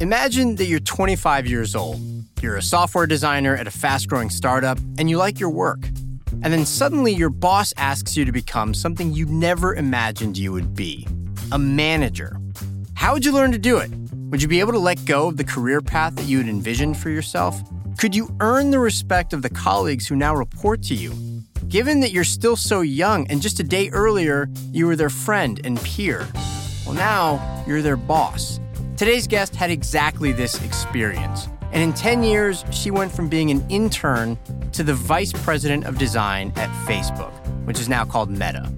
Imagine that you're 25 years old. You're a software designer at a fast growing startup and you like your work. And then suddenly your boss asks you to become something you never imagined you would be a manager. How would you learn to do it? Would you be able to let go of the career path that you had envisioned for yourself? Could you earn the respect of the colleagues who now report to you? Given that you're still so young and just a day earlier you were their friend and peer, well, now you're their boss. Today's guest had exactly this experience. And in 10 years, she went from being an intern to the vice president of design at Facebook, which is now called Meta.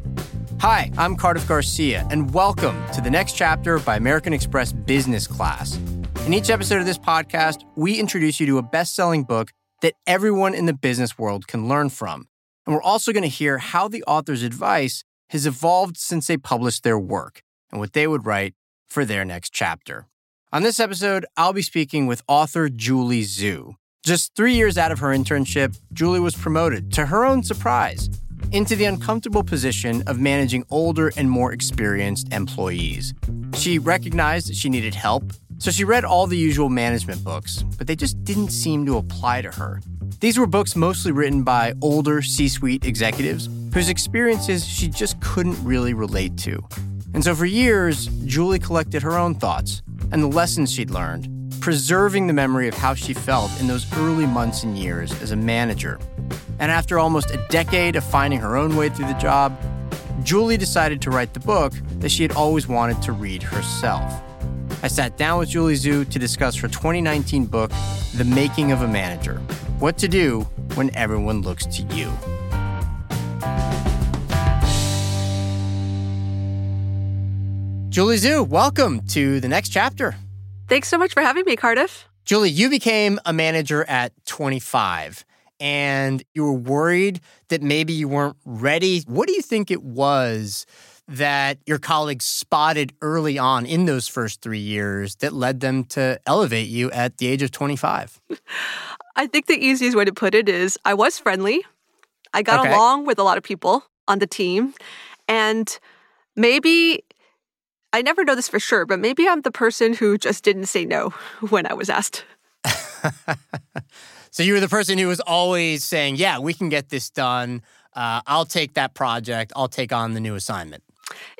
Hi, I'm Cardiff Garcia, and welcome to the next chapter by American Express Business Class. In each episode of this podcast, we introduce you to a best selling book that everyone in the business world can learn from. And we're also going to hear how the author's advice has evolved since they published their work and what they would write for their next chapter. On this episode, I'll be speaking with author Julie Zhuo. Just three years out of her internship, Julie was promoted, to her own surprise, into the uncomfortable position of managing older and more experienced employees. She recognized that she needed help, so she read all the usual management books, but they just didn't seem to apply to her. These were books mostly written by older C suite executives whose experiences she just couldn't really relate to. And so for years, Julie collected her own thoughts and the lessons she'd learned, preserving the memory of how she felt in those early months and years as a manager. And after almost a decade of finding her own way through the job, Julie decided to write the book that she had always wanted to read herself. I sat down with Julie Zhuo to discuss her 2019 book, The Making of a Manager What to Do When Everyone Looks to You. Julie Zhuo, welcome to the next chapter. Thanks so much for having me, Cardiff. Julie, you became a manager at 25 and you were worried that maybe you weren't ready. What do you think it was that your colleagues spotted early on in those first three years that led them to elevate you at the age of 25? I think the easiest way to put it is I was friendly. I got okay. along with a lot of people on the team. And maybe I never know this for sure, but maybe I'm the person who just didn't say no when I was asked. so you were the person who was always saying, "Yeah, we can get this done. Uh, I'll take that project. I'll take on the new assignment."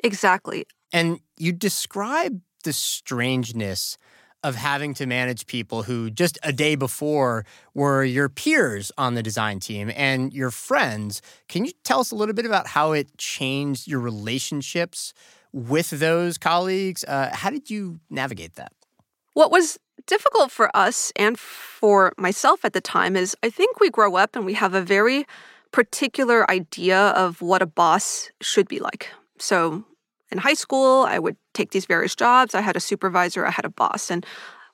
Exactly. And you describe the strangeness of having to manage people who just a day before were your peers on the design team and your friends. Can you tell us a little bit about how it changed your relationships with those colleagues. Uh, how did you navigate that? What was difficult for us and for myself at the time is I think we grow up and we have a very particular idea of what a boss should be like. So in high school, I would take these various jobs. I had a supervisor, I had a boss, and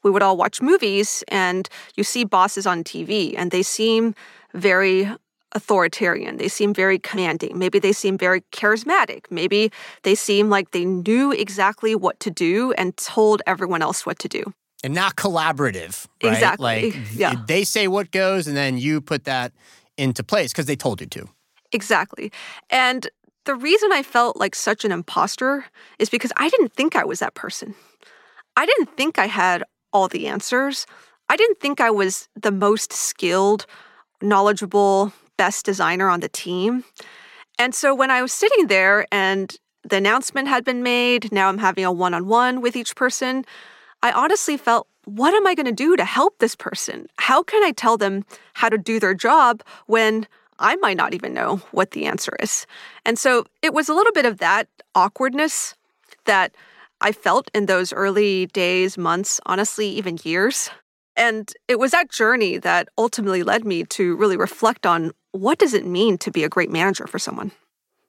we would all watch movies and you see bosses on TV and they seem very authoritarian. They seem very commanding. Maybe they seem very charismatic. Maybe they seem like they knew exactly what to do and told everyone else what to do. And not collaborative. Right? Exactly. Like yeah. they say what goes and then you put that into place because they told you to. Exactly. And the reason I felt like such an imposter is because I didn't think I was that person. I didn't think I had all the answers. I didn't think I was the most skilled, knowledgeable, best designer on the team. And so when I was sitting there and the announcement had been made, now I'm having a one on one with each person, I honestly felt, what am I going to do to help this person? How can I tell them how to do their job when I might not even know what the answer is? And so it was a little bit of that awkwardness that I felt in those early days, months, honestly, even years. And it was that journey that ultimately led me to really reflect on what does it mean to be a great manager for someone?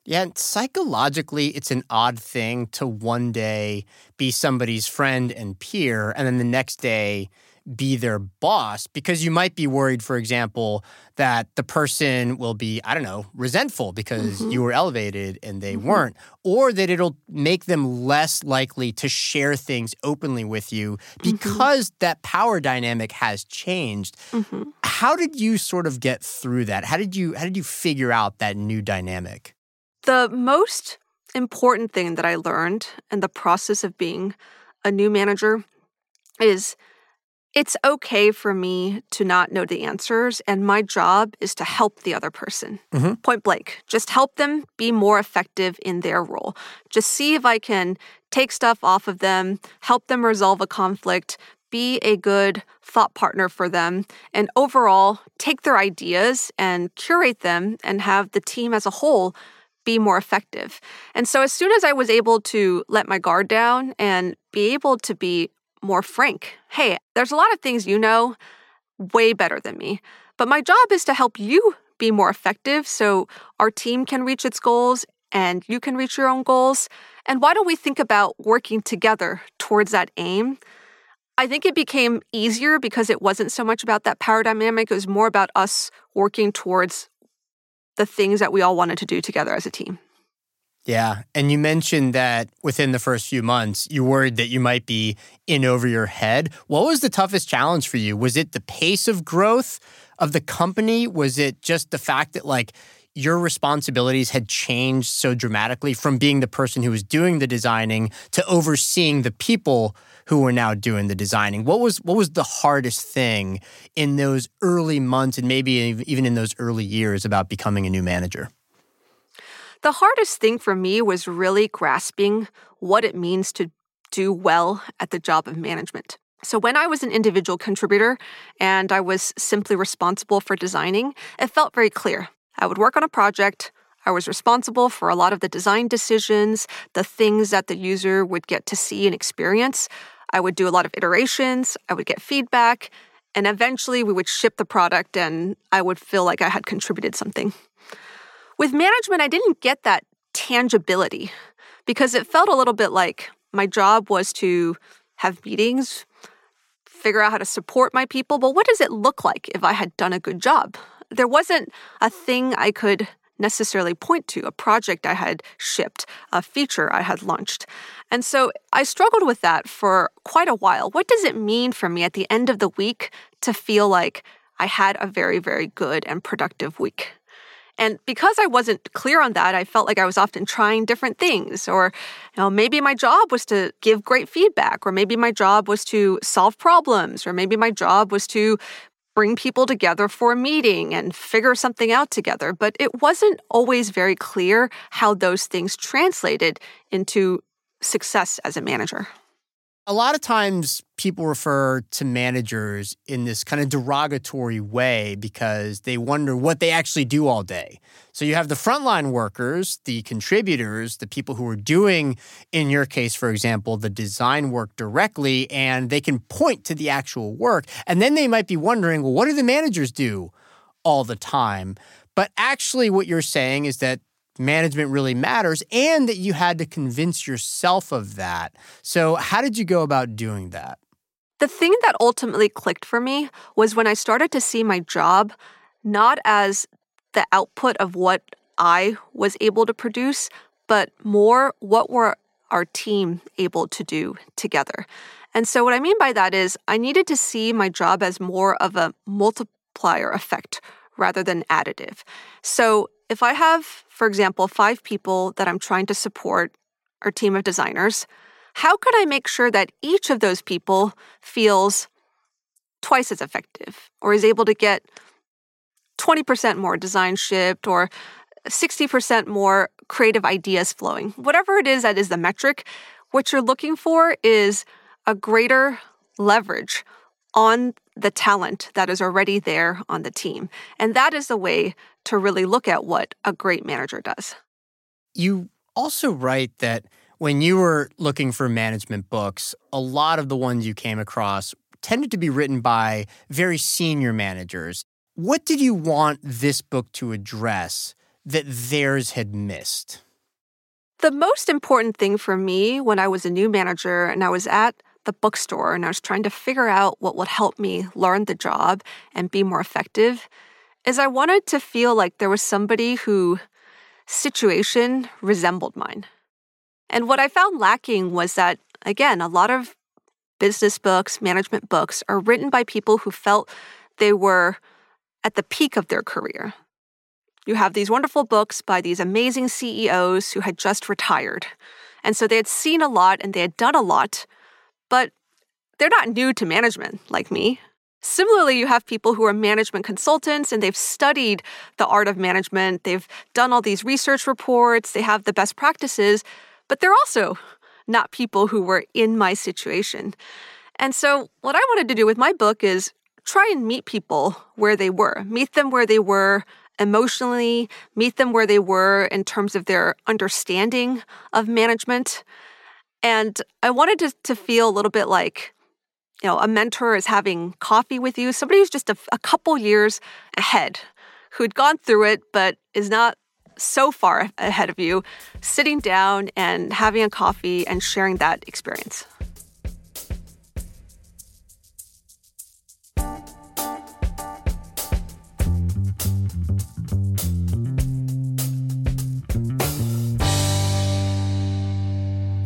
Yeah, psychologically, it's an odd thing to one day be somebody's friend and peer, and then the next day be their boss because you might be worried, for example, that the person will be, I don't know, resentful because mm-hmm. you were elevated and they mm-hmm. weren't, or that it'll make them less likely to share things openly with you mm-hmm. because mm-hmm. that power dynamic has changed. Mm-hmm. How did you sort of get through that? How did you how did you figure out that new dynamic? The most important thing that I learned in the process of being a new manager is it's okay for me to not know the answers, and my job is to help the other person. Mm-hmm. Point blank. Just help them be more effective in their role. Just see if I can take stuff off of them, help them resolve a conflict, be a good thought partner for them, and overall take their ideas and curate them and have the team as a whole be more effective. And so, as soon as I was able to let my guard down and be able to be more frank, hey, there's a lot of things you know way better than me, but my job is to help you be more effective so our team can reach its goals and you can reach your own goals. And why don't we think about working together towards that aim? I think it became easier because it wasn't so much about that power dynamic. It was more about us working towards the things that we all wanted to do together as a team. Yeah. And you mentioned that within the first few months, you worried that you might be in over your head. What was the toughest challenge for you? Was it the pace of growth of the company? Was it just the fact that, like, your responsibilities had changed so dramatically from being the person who was doing the designing to overseeing the people who were now doing the designing. What was what was the hardest thing in those early months and maybe even in those early years about becoming a new manager? The hardest thing for me was really grasping what it means to do well at the job of management. So, when I was an individual contributor and I was simply responsible for designing, it felt very clear. I would work on a project, I was responsible for a lot of the design decisions, the things that the user would get to see and experience. I would do a lot of iterations, I would get feedback, and eventually we would ship the product and I would feel like I had contributed something. With management, I didn't get that tangibility because it felt a little bit like my job was to have meetings, figure out how to support my people, but what does it look like if I had done a good job? There wasn't a thing I could necessarily point to, a project I had shipped, a feature I had launched. And so I struggled with that for quite a while. What does it mean for me at the end of the week to feel like I had a very, very good and productive week? And because I wasn't clear on that, I felt like I was often trying different things. Or, you know, maybe my job was to give great feedback, or maybe my job was to solve problems, or maybe my job was to bring people together for a meeting and figure something out together. But it wasn't always very clear how those things translated into success as a manager. A lot of times people refer to managers in this kind of derogatory way because they wonder what they actually do all day. So you have the frontline workers, the contributors, the people who are doing, in your case, for example, the design work directly, and they can point to the actual work. And then they might be wondering, well, what do the managers do all the time? But actually, what you're saying is that management really matters and that you had to convince yourself of that. So, how did you go about doing that? The thing that ultimately clicked for me was when I started to see my job not as the output of what I was able to produce, but more what were our team able to do together. And so, what I mean by that is, I needed to see my job as more of a multiplier effect rather than additive. So, if I have, for example, five people that I'm trying to support, our team of designers, how could I make sure that each of those people feels twice as effective or is able to get 20% more design shipped or 60% more creative ideas flowing? Whatever it is that is the metric, what you're looking for is a greater leverage on the talent that is already there on the team. And that is the way to really look at what a great manager does. You also write that when you were looking for management books, a lot of the ones you came across tended to be written by very senior managers. What did you want this book to address that theirs had missed? The most important thing for me when I was a new manager and I was at the bookstore and I was trying to figure out what would help me learn the job and be more effective is I wanted to feel like there was somebody who situation resembled mine. And what I found lacking was that, again, a lot of business books, management books are written by people who felt they were at the peak of their career. You have these wonderful books by these amazing CEOs who had just retired. And so they had seen a lot and they had done a lot, but they're not new to management like me. Similarly, you have people who are management consultants and they've studied the art of management. They've done all these research reports, they have the best practices, but they're also not people who were in my situation. And so, what I wanted to do with my book is try and meet people where they were, meet them where they were emotionally, meet them where they were in terms of their understanding of management. And I wanted to, to feel a little bit like, you know, a mentor is having coffee with you, somebody who's just a, a couple years ahead, who'd gone through it, but is not so far ahead of you, sitting down and having a coffee and sharing that experience.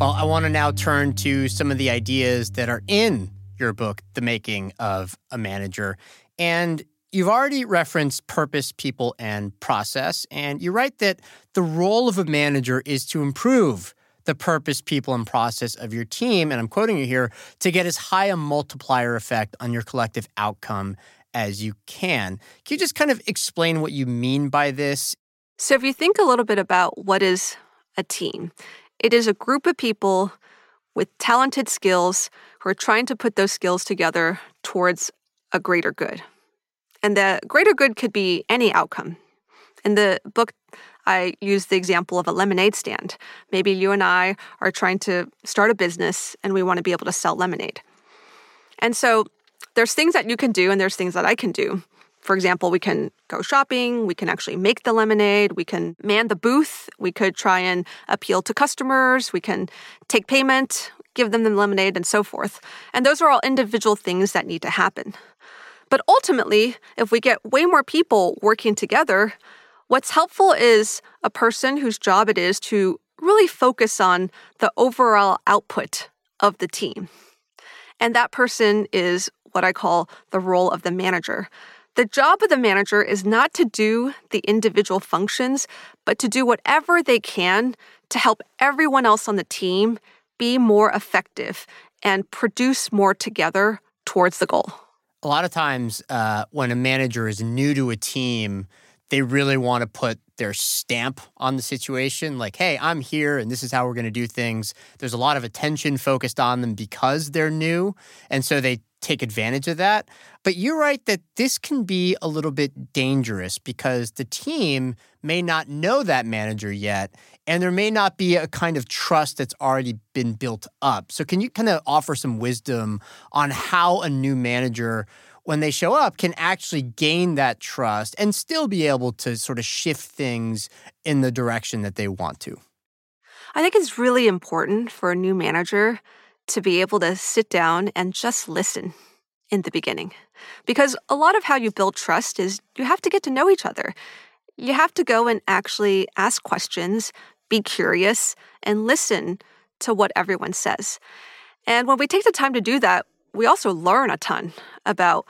Well, I want to now turn to some of the ideas that are in your book, The Making of a Manager. And you've already referenced purpose, people, and process. And you write that the role of a manager is to improve the purpose, people, and process of your team. And I'm quoting you here to get as high a multiplier effect on your collective outcome as you can. Can you just kind of explain what you mean by this? So, if you think a little bit about what is a team, it is a group of people with talented skills who are trying to put those skills together towards a greater good. And the greater good could be any outcome. In the book, I use the example of a lemonade stand. Maybe you and I are trying to start a business and we want to be able to sell lemonade. And so there's things that you can do and there's things that I can do. For example, we can go shopping, we can actually make the lemonade, we can man the booth, we could try and appeal to customers, we can take payment, give them the lemonade, and so forth. And those are all individual things that need to happen. But ultimately, if we get way more people working together, what's helpful is a person whose job it is to really focus on the overall output of the team. And that person is what I call the role of the manager. The job of the manager is not to do the individual functions, but to do whatever they can to help everyone else on the team be more effective and produce more together towards the goal. A lot of times, uh, when a manager is new to a team, they really want to put their stamp on the situation like hey i'm here and this is how we're going to do things there's a lot of attention focused on them because they're new and so they take advantage of that but you're right that this can be a little bit dangerous because the team may not know that manager yet and there may not be a kind of trust that's already been built up so can you kind of offer some wisdom on how a new manager when they show up can actually gain that trust and still be able to sort of shift things in the direction that they want to. I think it's really important for a new manager to be able to sit down and just listen in the beginning. Because a lot of how you build trust is you have to get to know each other. You have to go and actually ask questions, be curious, and listen to what everyone says. And when we take the time to do that, we also learn a ton about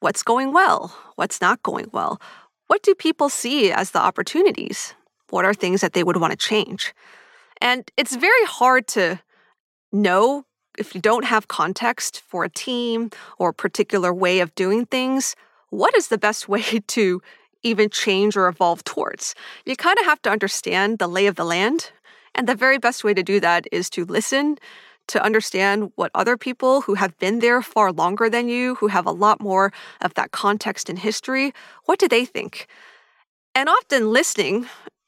what's going well, what's not going well. What do people see as the opportunities? What are things that they would want to change? And it's very hard to know if you don't have context for a team or a particular way of doing things, what is the best way to even change or evolve towards? You kind of have to understand the lay of the land. And the very best way to do that is to listen to understand what other people who have been there far longer than you, who have a lot more of that context and history, what do they think? And often listening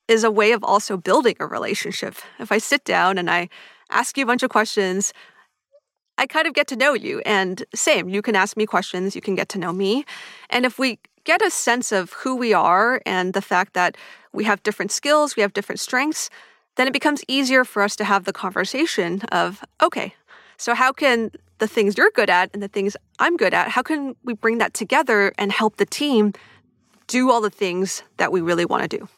is a way of also building a relationship. If I sit down and I ask you a bunch of questions, I kind of get to know you. And same, you can ask me questions, you can get to know me. And if we get a sense of who we are and the fact that we have different skills, we have different strengths, then it becomes easier for us to have the conversation of, okay, so how can the things you're good at and the things I'm good at, how can we bring that together and help the team do all the things that we really want to do?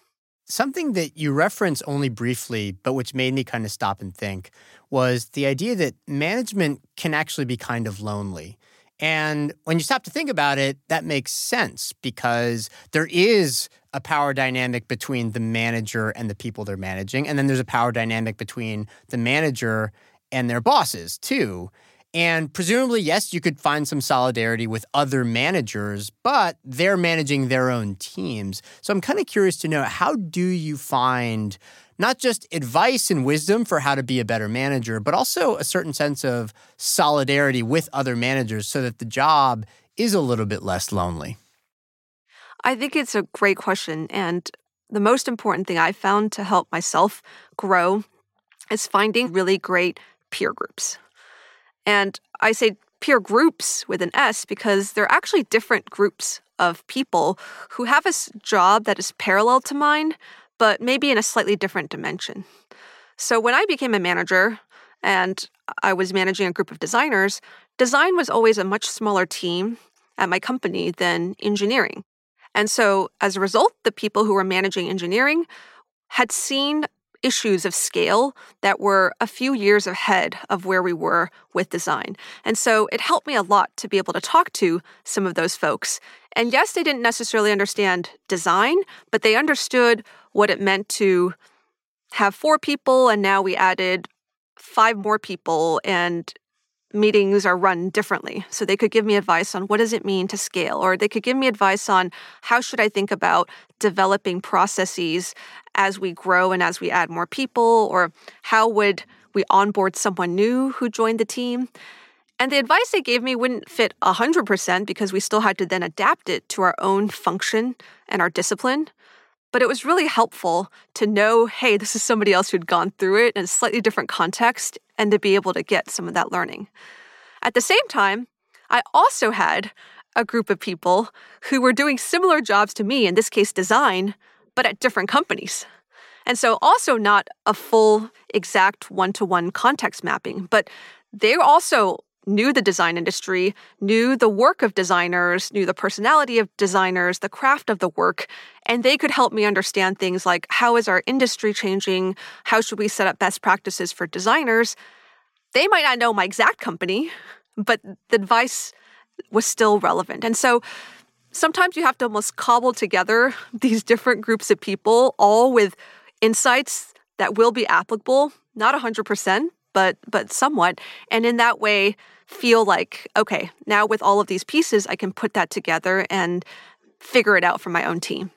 Something that you reference only briefly, but which made me kind of stop and think, was the idea that management can actually be kind of lonely. And when you stop to think about it, that makes sense because there is a power dynamic between the manager and the people they're managing. And then there's a power dynamic between the manager and their bosses, too. And presumably, yes, you could find some solidarity with other managers, but they're managing their own teams. So I'm kind of curious to know how do you find not just advice and wisdom for how to be a better manager, but also a certain sense of solidarity with other managers so that the job is a little bit less lonely? I think it's a great question. And the most important thing I found to help myself grow is finding really great peer groups. And I say peer groups with an S because they're actually different groups of people who have a job that is parallel to mine, but maybe in a slightly different dimension. So when I became a manager and I was managing a group of designers, design was always a much smaller team at my company than engineering. And so as a result, the people who were managing engineering had seen issues of scale that were a few years ahead of where we were with design. And so it helped me a lot to be able to talk to some of those folks. And yes, they didn't necessarily understand design, but they understood what it meant to have four people, and now we added five more people, and meetings are run differently. So they could give me advice on what does it mean to scale or they could give me advice on how should i think about developing processes as we grow and as we add more people or how would we onboard someone new who joined the team. And the advice they gave me wouldn't fit 100% because we still had to then adapt it to our own function and our discipline but it was really helpful to know hey, this is somebody else who'd gone through it in a slightly different context and to be able to get some of that learning. At the same time, I also had a group of people who were doing similar jobs to me, in this case, design, but at different companies. And so, also not a full, exact one to one context mapping, but they also knew the design industry, knew the work of designers, knew the personality of designers, the craft of the work, and they could help me understand things like how is our industry changing? How should we set up best practices for designers? They might not know my exact company, but the advice was still relevant. And so sometimes you have to almost cobble together these different groups of people, all with insights that will be applicable, not 100%, but but somewhat. And in that way, feel like, okay, now with all of these pieces, I can put that together and figure it out for my own team.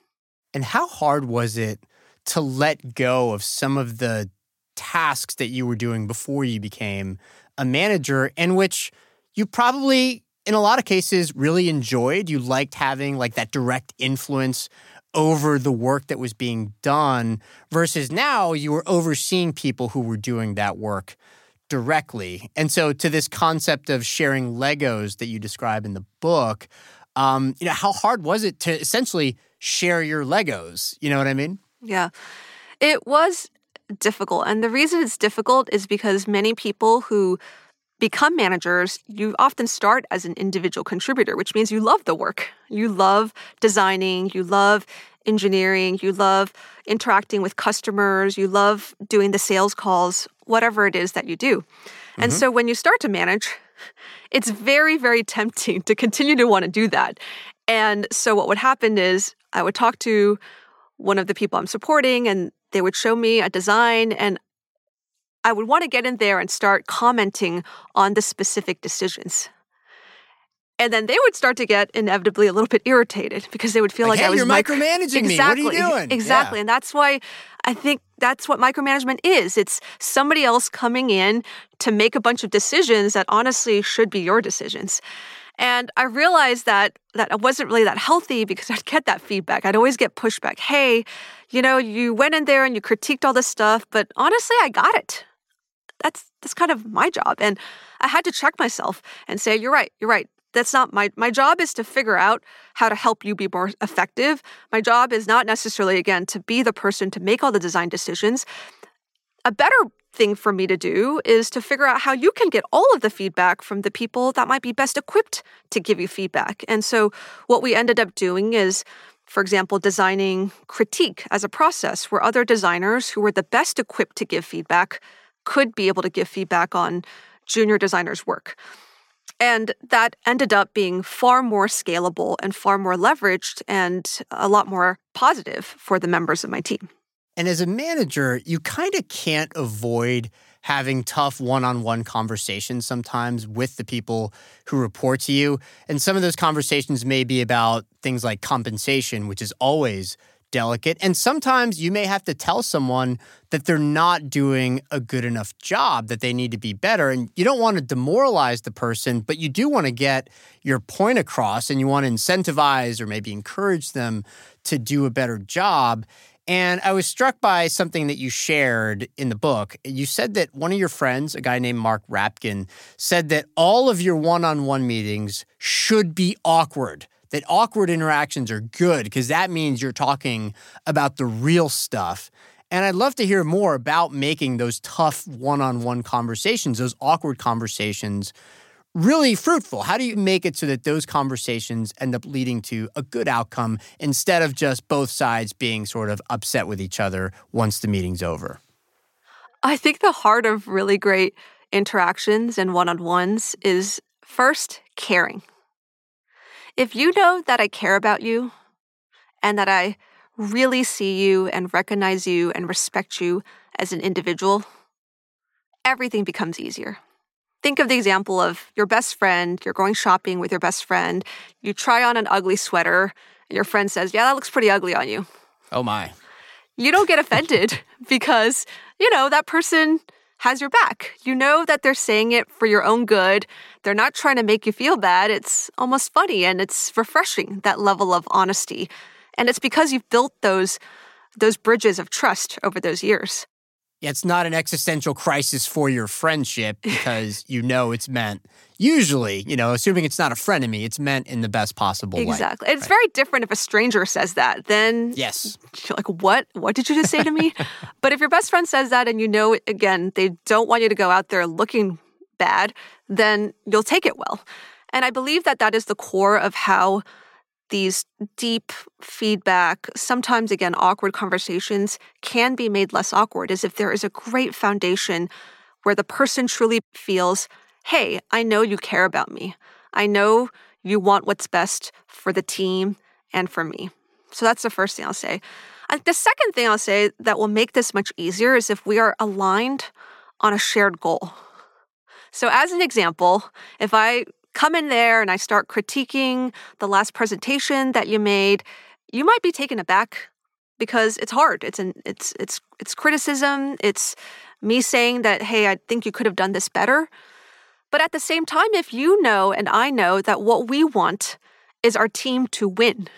And how hard was it to let go of some of the tasks that you were doing before you became a manager, in which you probably, in a lot of cases, really enjoyed? You liked having like that direct influence over the work that was being done versus now you were overseeing people who were doing that work directly. And so, to this concept of sharing Legos that you describe in the book, um, you know, how hard was it to essentially share your Legos? You know what I mean? Yeah, it was difficult. And the reason it's difficult is because many people who become managers, you often start as an individual contributor, which means you love the work. You love designing, you love engineering, you love interacting with customers, you love doing the sales calls, whatever it is that you do. Mm-hmm. And so when you start to manage, it's very, very tempting to continue to want to do that. And so what would happen is I would talk to one of the people I'm supporting and they would show me a design and I would want to get in there and start commenting on the specific decisions. And then they would start to get inevitably a little bit irritated because they would feel like, like hey, I was you're micromanaging exactly, me. What are you doing? Exactly. Yeah. And that's why I think that's what micromanagement is. It's somebody else coming in to make a bunch of decisions that honestly should be your decisions. And I realized that that it wasn't really that healthy because I'd get that feedback. I'd always get pushback. Hey, you know, you went in there and you critiqued all this stuff, but honestly, I got it. That's that's kind of my job. And I had to check myself and say, you're right, you're right. That's not my my job is to figure out how to help you be more effective. My job is not necessarily again to be the person to make all the design decisions. A better thing for me to do is to figure out how you can get all of the feedback from the people that might be best equipped to give you feedback. And so what we ended up doing is for example, designing critique as a process where other designers who were the best equipped to give feedback could be able to give feedback on junior designers' work. And that ended up being far more scalable and far more leveraged and a lot more positive for the members of my team. And as a manager, you kind of can't avoid having tough one on one conversations sometimes with the people who report to you. And some of those conversations may be about things like compensation, which is always delicate. And sometimes you may have to tell someone that they're not doing a good enough job, that they need to be better. And you don't want to demoralize the person, but you do want to get your point across and you want to incentivize or maybe encourage them to do a better job. And I was struck by something that you shared in the book. You said that one of your friends, a guy named Mark Rabkin, said that all of your one on one meetings should be awkward that awkward interactions are good because that means you're talking about the real stuff. And I'd love to hear more about making those tough one on one conversations, those awkward conversations, really fruitful. How do you make it so that those conversations end up leading to a good outcome instead of just both sides being sort of upset with each other once the meeting's over? I think the heart of really great interactions and one on ones is first caring. If you know that I care about you and that I really see you and recognize you and respect you as an individual, everything becomes easier. Think of the example of your best friend, you're going shopping with your best friend, you try on an ugly sweater, and your friend says, Yeah, that looks pretty ugly on you. Oh my. You don't get offended because, you know, that person has your back. You know that they're saying it for your own good. They're not trying to make you feel bad. It's almost funny and it's refreshing that level of honesty. And it's because you've built those those bridges of trust over those years. It's not an existential crisis for your friendship because you know it's meant usually, you know, assuming it's not a frenemy, it's meant in the best possible exactly. way. Exactly. It's right. very different if a stranger says that. Then yes, you're like, what? What did you just say to me? but if your best friend says that and you know, again, they don't want you to go out there looking bad, then you'll take it well. And I believe that that is the core of how these deep feedback, sometimes again, awkward conversations can be made less awkward, is if there is a great foundation where the person truly feels hey, I know you care about me. I know you want what's best for the team and for me. So that's the first thing I'll say. the second thing I'll say that will make this much easier is if we are aligned on a shared goal. So, as an example, if I come in there and I start critiquing the last presentation that you made, you might be taken aback because it's hard. It's an it's it's it's criticism. It's me saying that, hey, I think you could have done this better. But at the same time, if you know and I know that what we want is our team to win,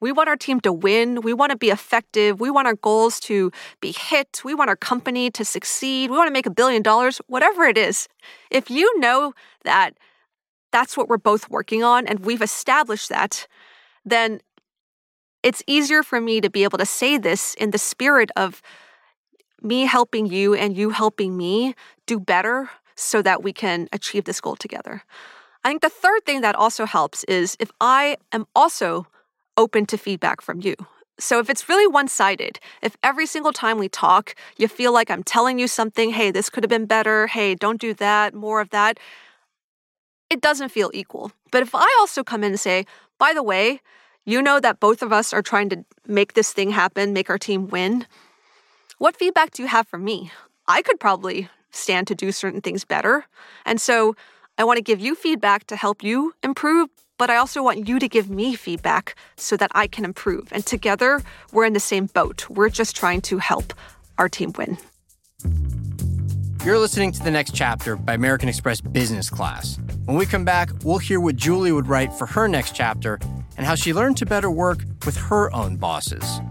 we want our team to win. We want to be effective. We want our goals to be hit. We want our company to succeed. We want to make a billion dollars, whatever it is. If you know that that's what we're both working on and we've established that, then it's easier for me to be able to say this in the spirit of me helping you and you helping me do better so that we can achieve this goal together. I think the third thing that also helps is if I am also open to feedback from you. So if it's really one sided, if every single time we talk, you feel like I'm telling you something, hey, this could have been better, hey, don't do that, more of that, it doesn't feel equal. But if I also come in and say, by the way, you know that both of us are trying to make this thing happen, make our team win. What feedback do you have for me? I could probably stand to do certain things better. And so I want to give you feedback to help you improve, but I also want you to give me feedback so that I can improve. And together, we're in the same boat. We're just trying to help our team win. You're listening to the next chapter by American Express Business Class. When we come back, we'll hear what Julie would write for her next chapter and how she learned to better work with her own bosses.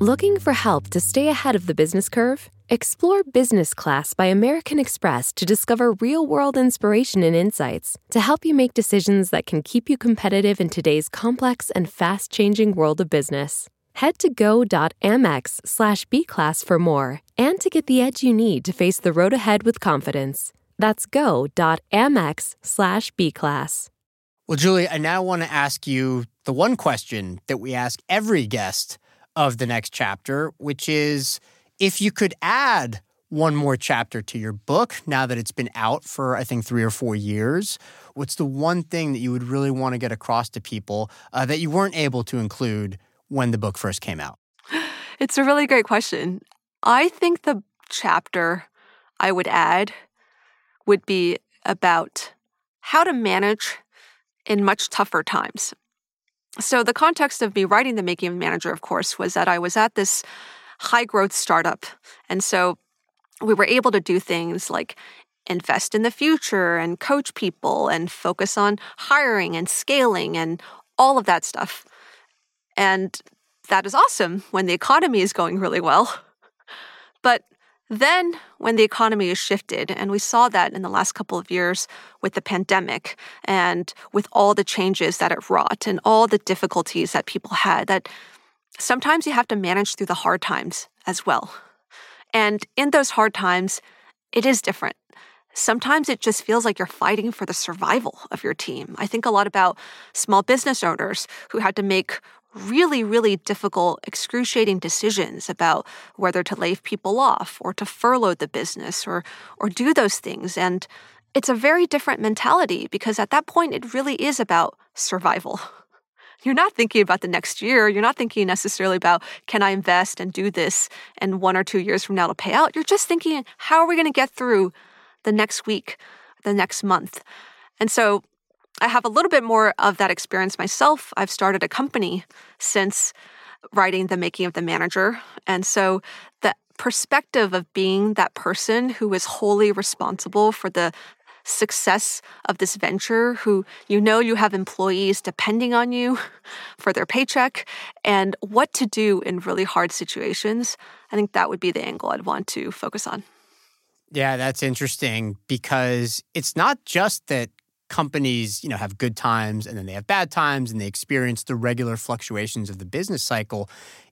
Looking for help to stay ahead of the business curve? Explore Business Class by American Express to discover real world inspiration and insights to help you make decisions that can keep you competitive in today's complex and fast changing world of business. Head to go.amex slash bclass for more and to get the edge you need to face the road ahead with confidence. That's go.amex slash bclass. Well, Julie, I now want to ask you the one question that we ask every guest of the next chapter, which is if you could add one more chapter to your book now that it's been out for, I think, three or four years, what's the one thing that you would really want to get across to people uh, that you weren't able to include when the book first came out? It's a really great question. I think the chapter I would add would be about how to manage in much tougher times. So, the context of me writing The Making of Manager, of course, was that I was at this high growth startup. And so we were able to do things like invest in the future and coach people and focus on hiring and scaling and all of that stuff. And that is awesome when the economy is going really well. But then, when the economy is shifted, and we saw that in the last couple of years with the pandemic and with all the changes that it wrought and all the difficulties that people had, that sometimes you have to manage through the hard times as well. And in those hard times, it is different. Sometimes it just feels like you're fighting for the survival of your team. I think a lot about small business owners who had to make really, really difficult, excruciating decisions about whether to lay people off or to furlough the business or, or do those things. And it's a very different mentality because at that point, it really is about survival. You're not thinking about the next year. You're not thinking necessarily about, can I invest and do this and one or two years from now to pay out? You're just thinking, how are we going to get through the next week, the next month? And so I have a little bit more of that experience myself. I've started a company since writing The Making of the Manager. And so the perspective of being that person who is wholly responsible for the success of this venture, who you know you have employees depending on you for their paycheck, and what to do in really hard situations, I think that would be the angle I'd want to focus on. Yeah, that's interesting because it's not just that companies, you know, have good times and then they have bad times and they experience the regular fluctuations of the business cycle.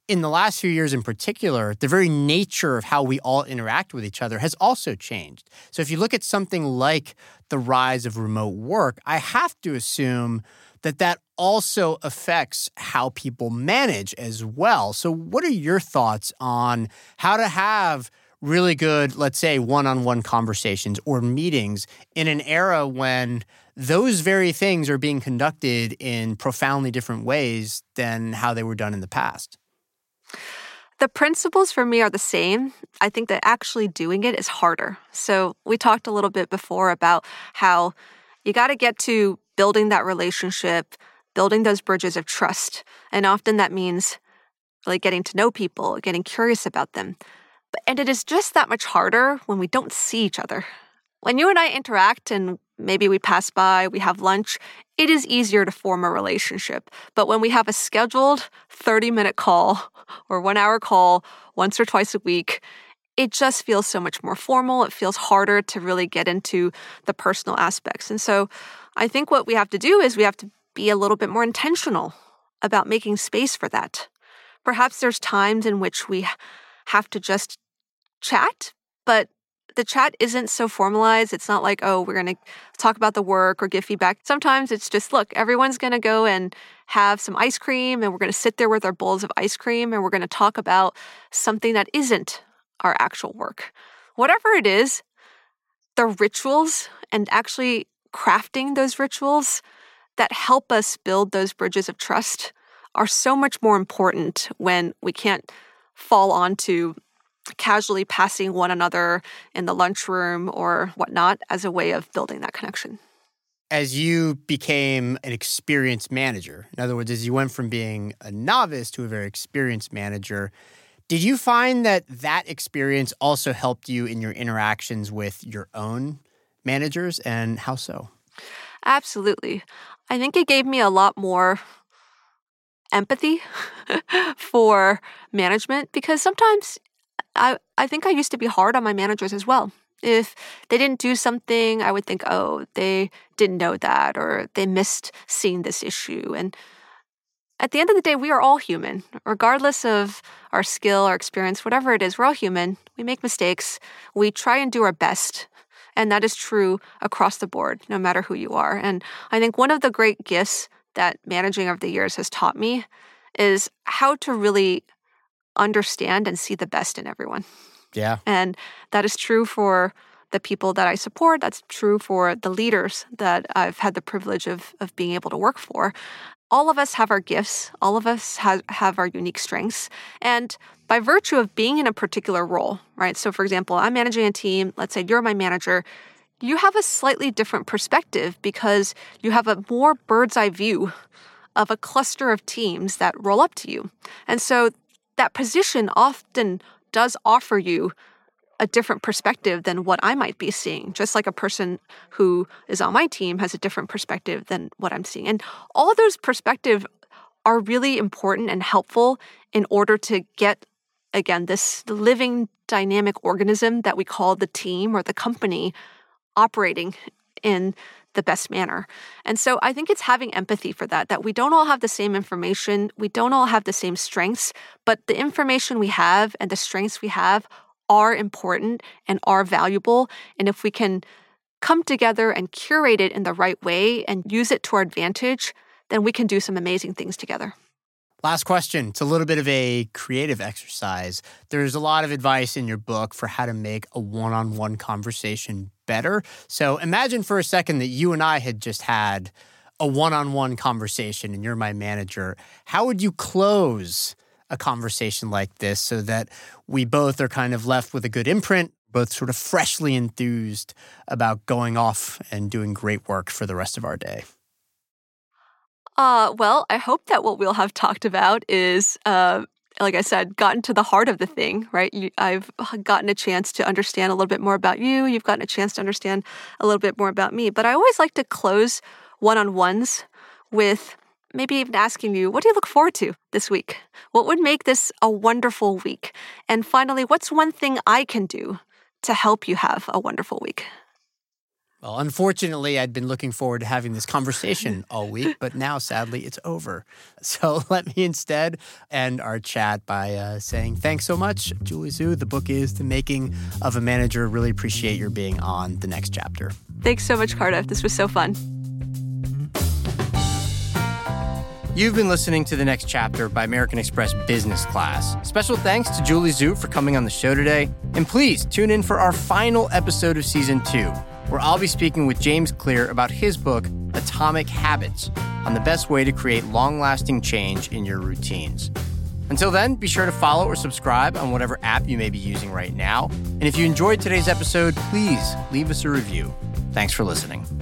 In the last few years in particular, the very nature of how we all interact with each other has also changed. So if you look at something like the rise of remote work, I have to assume that that also affects how people manage as well. So what are your thoughts on how to have really good, let's say, one on one conversations or meetings in an era when those very things are being conducted in profoundly different ways than how they were done in the past. The principles for me are the same. I think that actually doing it is harder. So, we talked a little bit before about how you got to get to building that relationship, building those bridges of trust. And often that means like getting to know people, getting curious about them. And it is just that much harder when we don't see each other. When you and I interact and maybe we pass by, we have lunch, it is easier to form a relationship. But when we have a scheduled 30 minute call or one hour call once or twice a week, it just feels so much more formal. It feels harder to really get into the personal aspects. And so I think what we have to do is we have to be a little bit more intentional about making space for that. Perhaps there's times in which we have to just chat, but the chat isn't so formalized. It's not like, oh, we're going to talk about the work or give feedback. Sometimes it's just, look, everyone's going to go and have some ice cream and we're going to sit there with our bowls of ice cream and we're going to talk about something that isn't our actual work. Whatever it is, the rituals and actually crafting those rituals that help us build those bridges of trust are so much more important when we can't fall onto casually passing one another in the lunchroom or whatnot as a way of building that connection. As you became an experienced manager, in other words, as you went from being a novice to a very experienced manager, did you find that that experience also helped you in your interactions with your own managers, and how so? Absolutely. I think it gave me a lot more empathy for management because sometimes I, I think I used to be hard on my managers as well. If they didn't do something, I would think, oh, they didn't know that or they missed seeing this issue. And at the end of the day, we are all human, regardless of our skill, our experience, whatever it is, we're all human. We make mistakes. We try and do our best. And that is true across the board, no matter who you are. And I think one of the great gifts that managing over the years has taught me is how to really understand and see the best in everyone. Yeah. And that is true for the people that I support. That's true for the leaders that I've had the privilege of, of being able to work for. all of us have our gifts, all of us have, have our unique strengths. And by virtue of being in a particular role, right? So, for example, I'm managing a team, let's say you're my manager, you have a slightly different perspective because you have a more bird's eye view of a cluster of teams that roll up to you. And so that position often does offer you a different perspective than what I might be seeing, just like a person who is on my team has a different perspective than what I'm seeing. And all those perspectives are really important and helpful in order to get, again, this living dynamic organism that we call the team or the company operating in the best manner. And so I think it's having empathy for that, that we don't all have the same information, we don't all have the same strengths, but the information we have and the strengths we have are important and are valuable. And if we can come together and curate it in the right way and use it to our advantage, then we can do some amazing things together. Last question. It's a little bit of a creative exercise. There's a lot of advice in your book for how to make a one on one conversation better. So imagine for a second that you and I had just had a one on one conversation and you're my manager. How would you close a conversation like this so that we both are kind of left with a good imprint, both sort of freshly enthused about going off and doing great work for the rest of our day? Uh, well, I hope that what we'll have talked about is, uh, like I said, gotten to the heart of the thing, right? You, I've gotten a chance to understand a little bit more about you. You've gotten a chance to understand a little bit more about me. But I always like to close one on ones with maybe even asking you, what do you look forward to this week? What would make this a wonderful week? And finally, what's one thing I can do to help you have a wonderful week? Well, unfortunately, I'd been looking forward to having this conversation all week, but now sadly it's over. So let me instead end our chat by uh, saying thanks so much, Julie Zhuo. The book is The Making of a Manager. Really appreciate your being on the next chapter. Thanks so much, Cardiff. This was so fun. You've been listening to the next chapter by American Express Business Class. Special thanks to Julie Zhuo for coming on the show today. And please tune in for our final episode of season two, where I'll be speaking with James Clear about his book, Atomic Habits, on the best way to create long lasting change in your routines. Until then, be sure to follow or subscribe on whatever app you may be using right now. And if you enjoyed today's episode, please leave us a review. Thanks for listening.